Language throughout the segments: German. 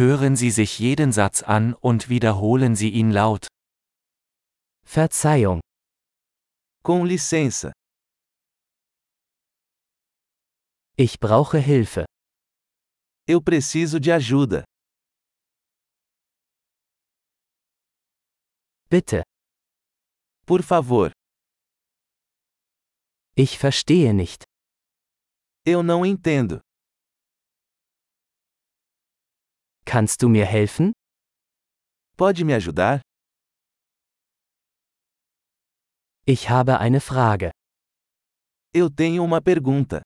Hören Sie sich jeden Satz an und wiederholen Sie ihn laut. Verzeihung. Com licença. Ich brauche Hilfe. Eu preciso de ajuda. Bitte. Por favor. Ich verstehe nicht. Eu não entendo. Kannst du mir helfen? Pode me ajudar? Ich habe eine Frage. Eu tenho uma pergunta.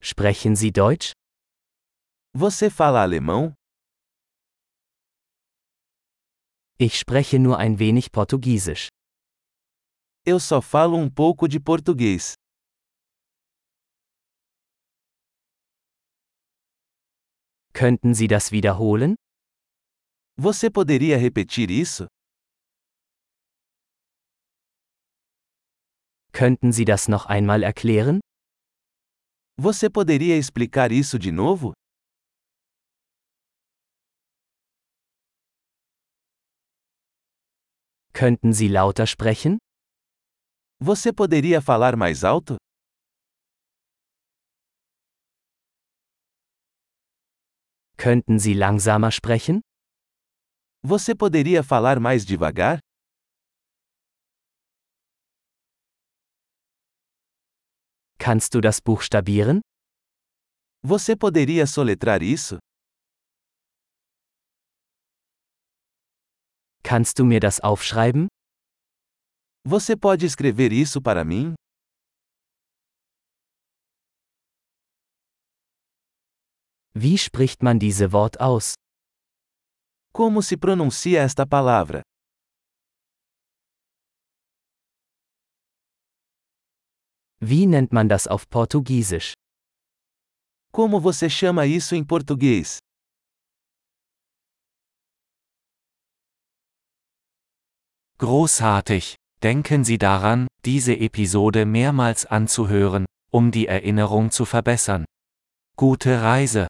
Sprechen Sie Deutsch? Você fala alemão? Ich spreche nur ein wenig Portugiesisch. Eu só falo um pouco de português. Könnten Sie das wiederholen? Você poderia repetir isso? Könnten Sie das noch einmal erklären? Você poderia explicar isso de novo? Könnten Sie lauter sprechen? Você poderia falar mais alto? Könnten Sie langsamer sprechen? Você poderia falar mais devagar? Kannst du das buchstabieren? Você poderia soletrar isso? Kannst du mir das aufschreiben? Você pode escrever isso para mim? Wie spricht man diese Wort aus? Como se pronuncia esta palavra? Wie nennt man das auf Portugiesisch? Como você chama isso em português? Großartig! Denken Sie daran, diese Episode mehrmals anzuhören, um die Erinnerung zu verbessern. Gute Reise!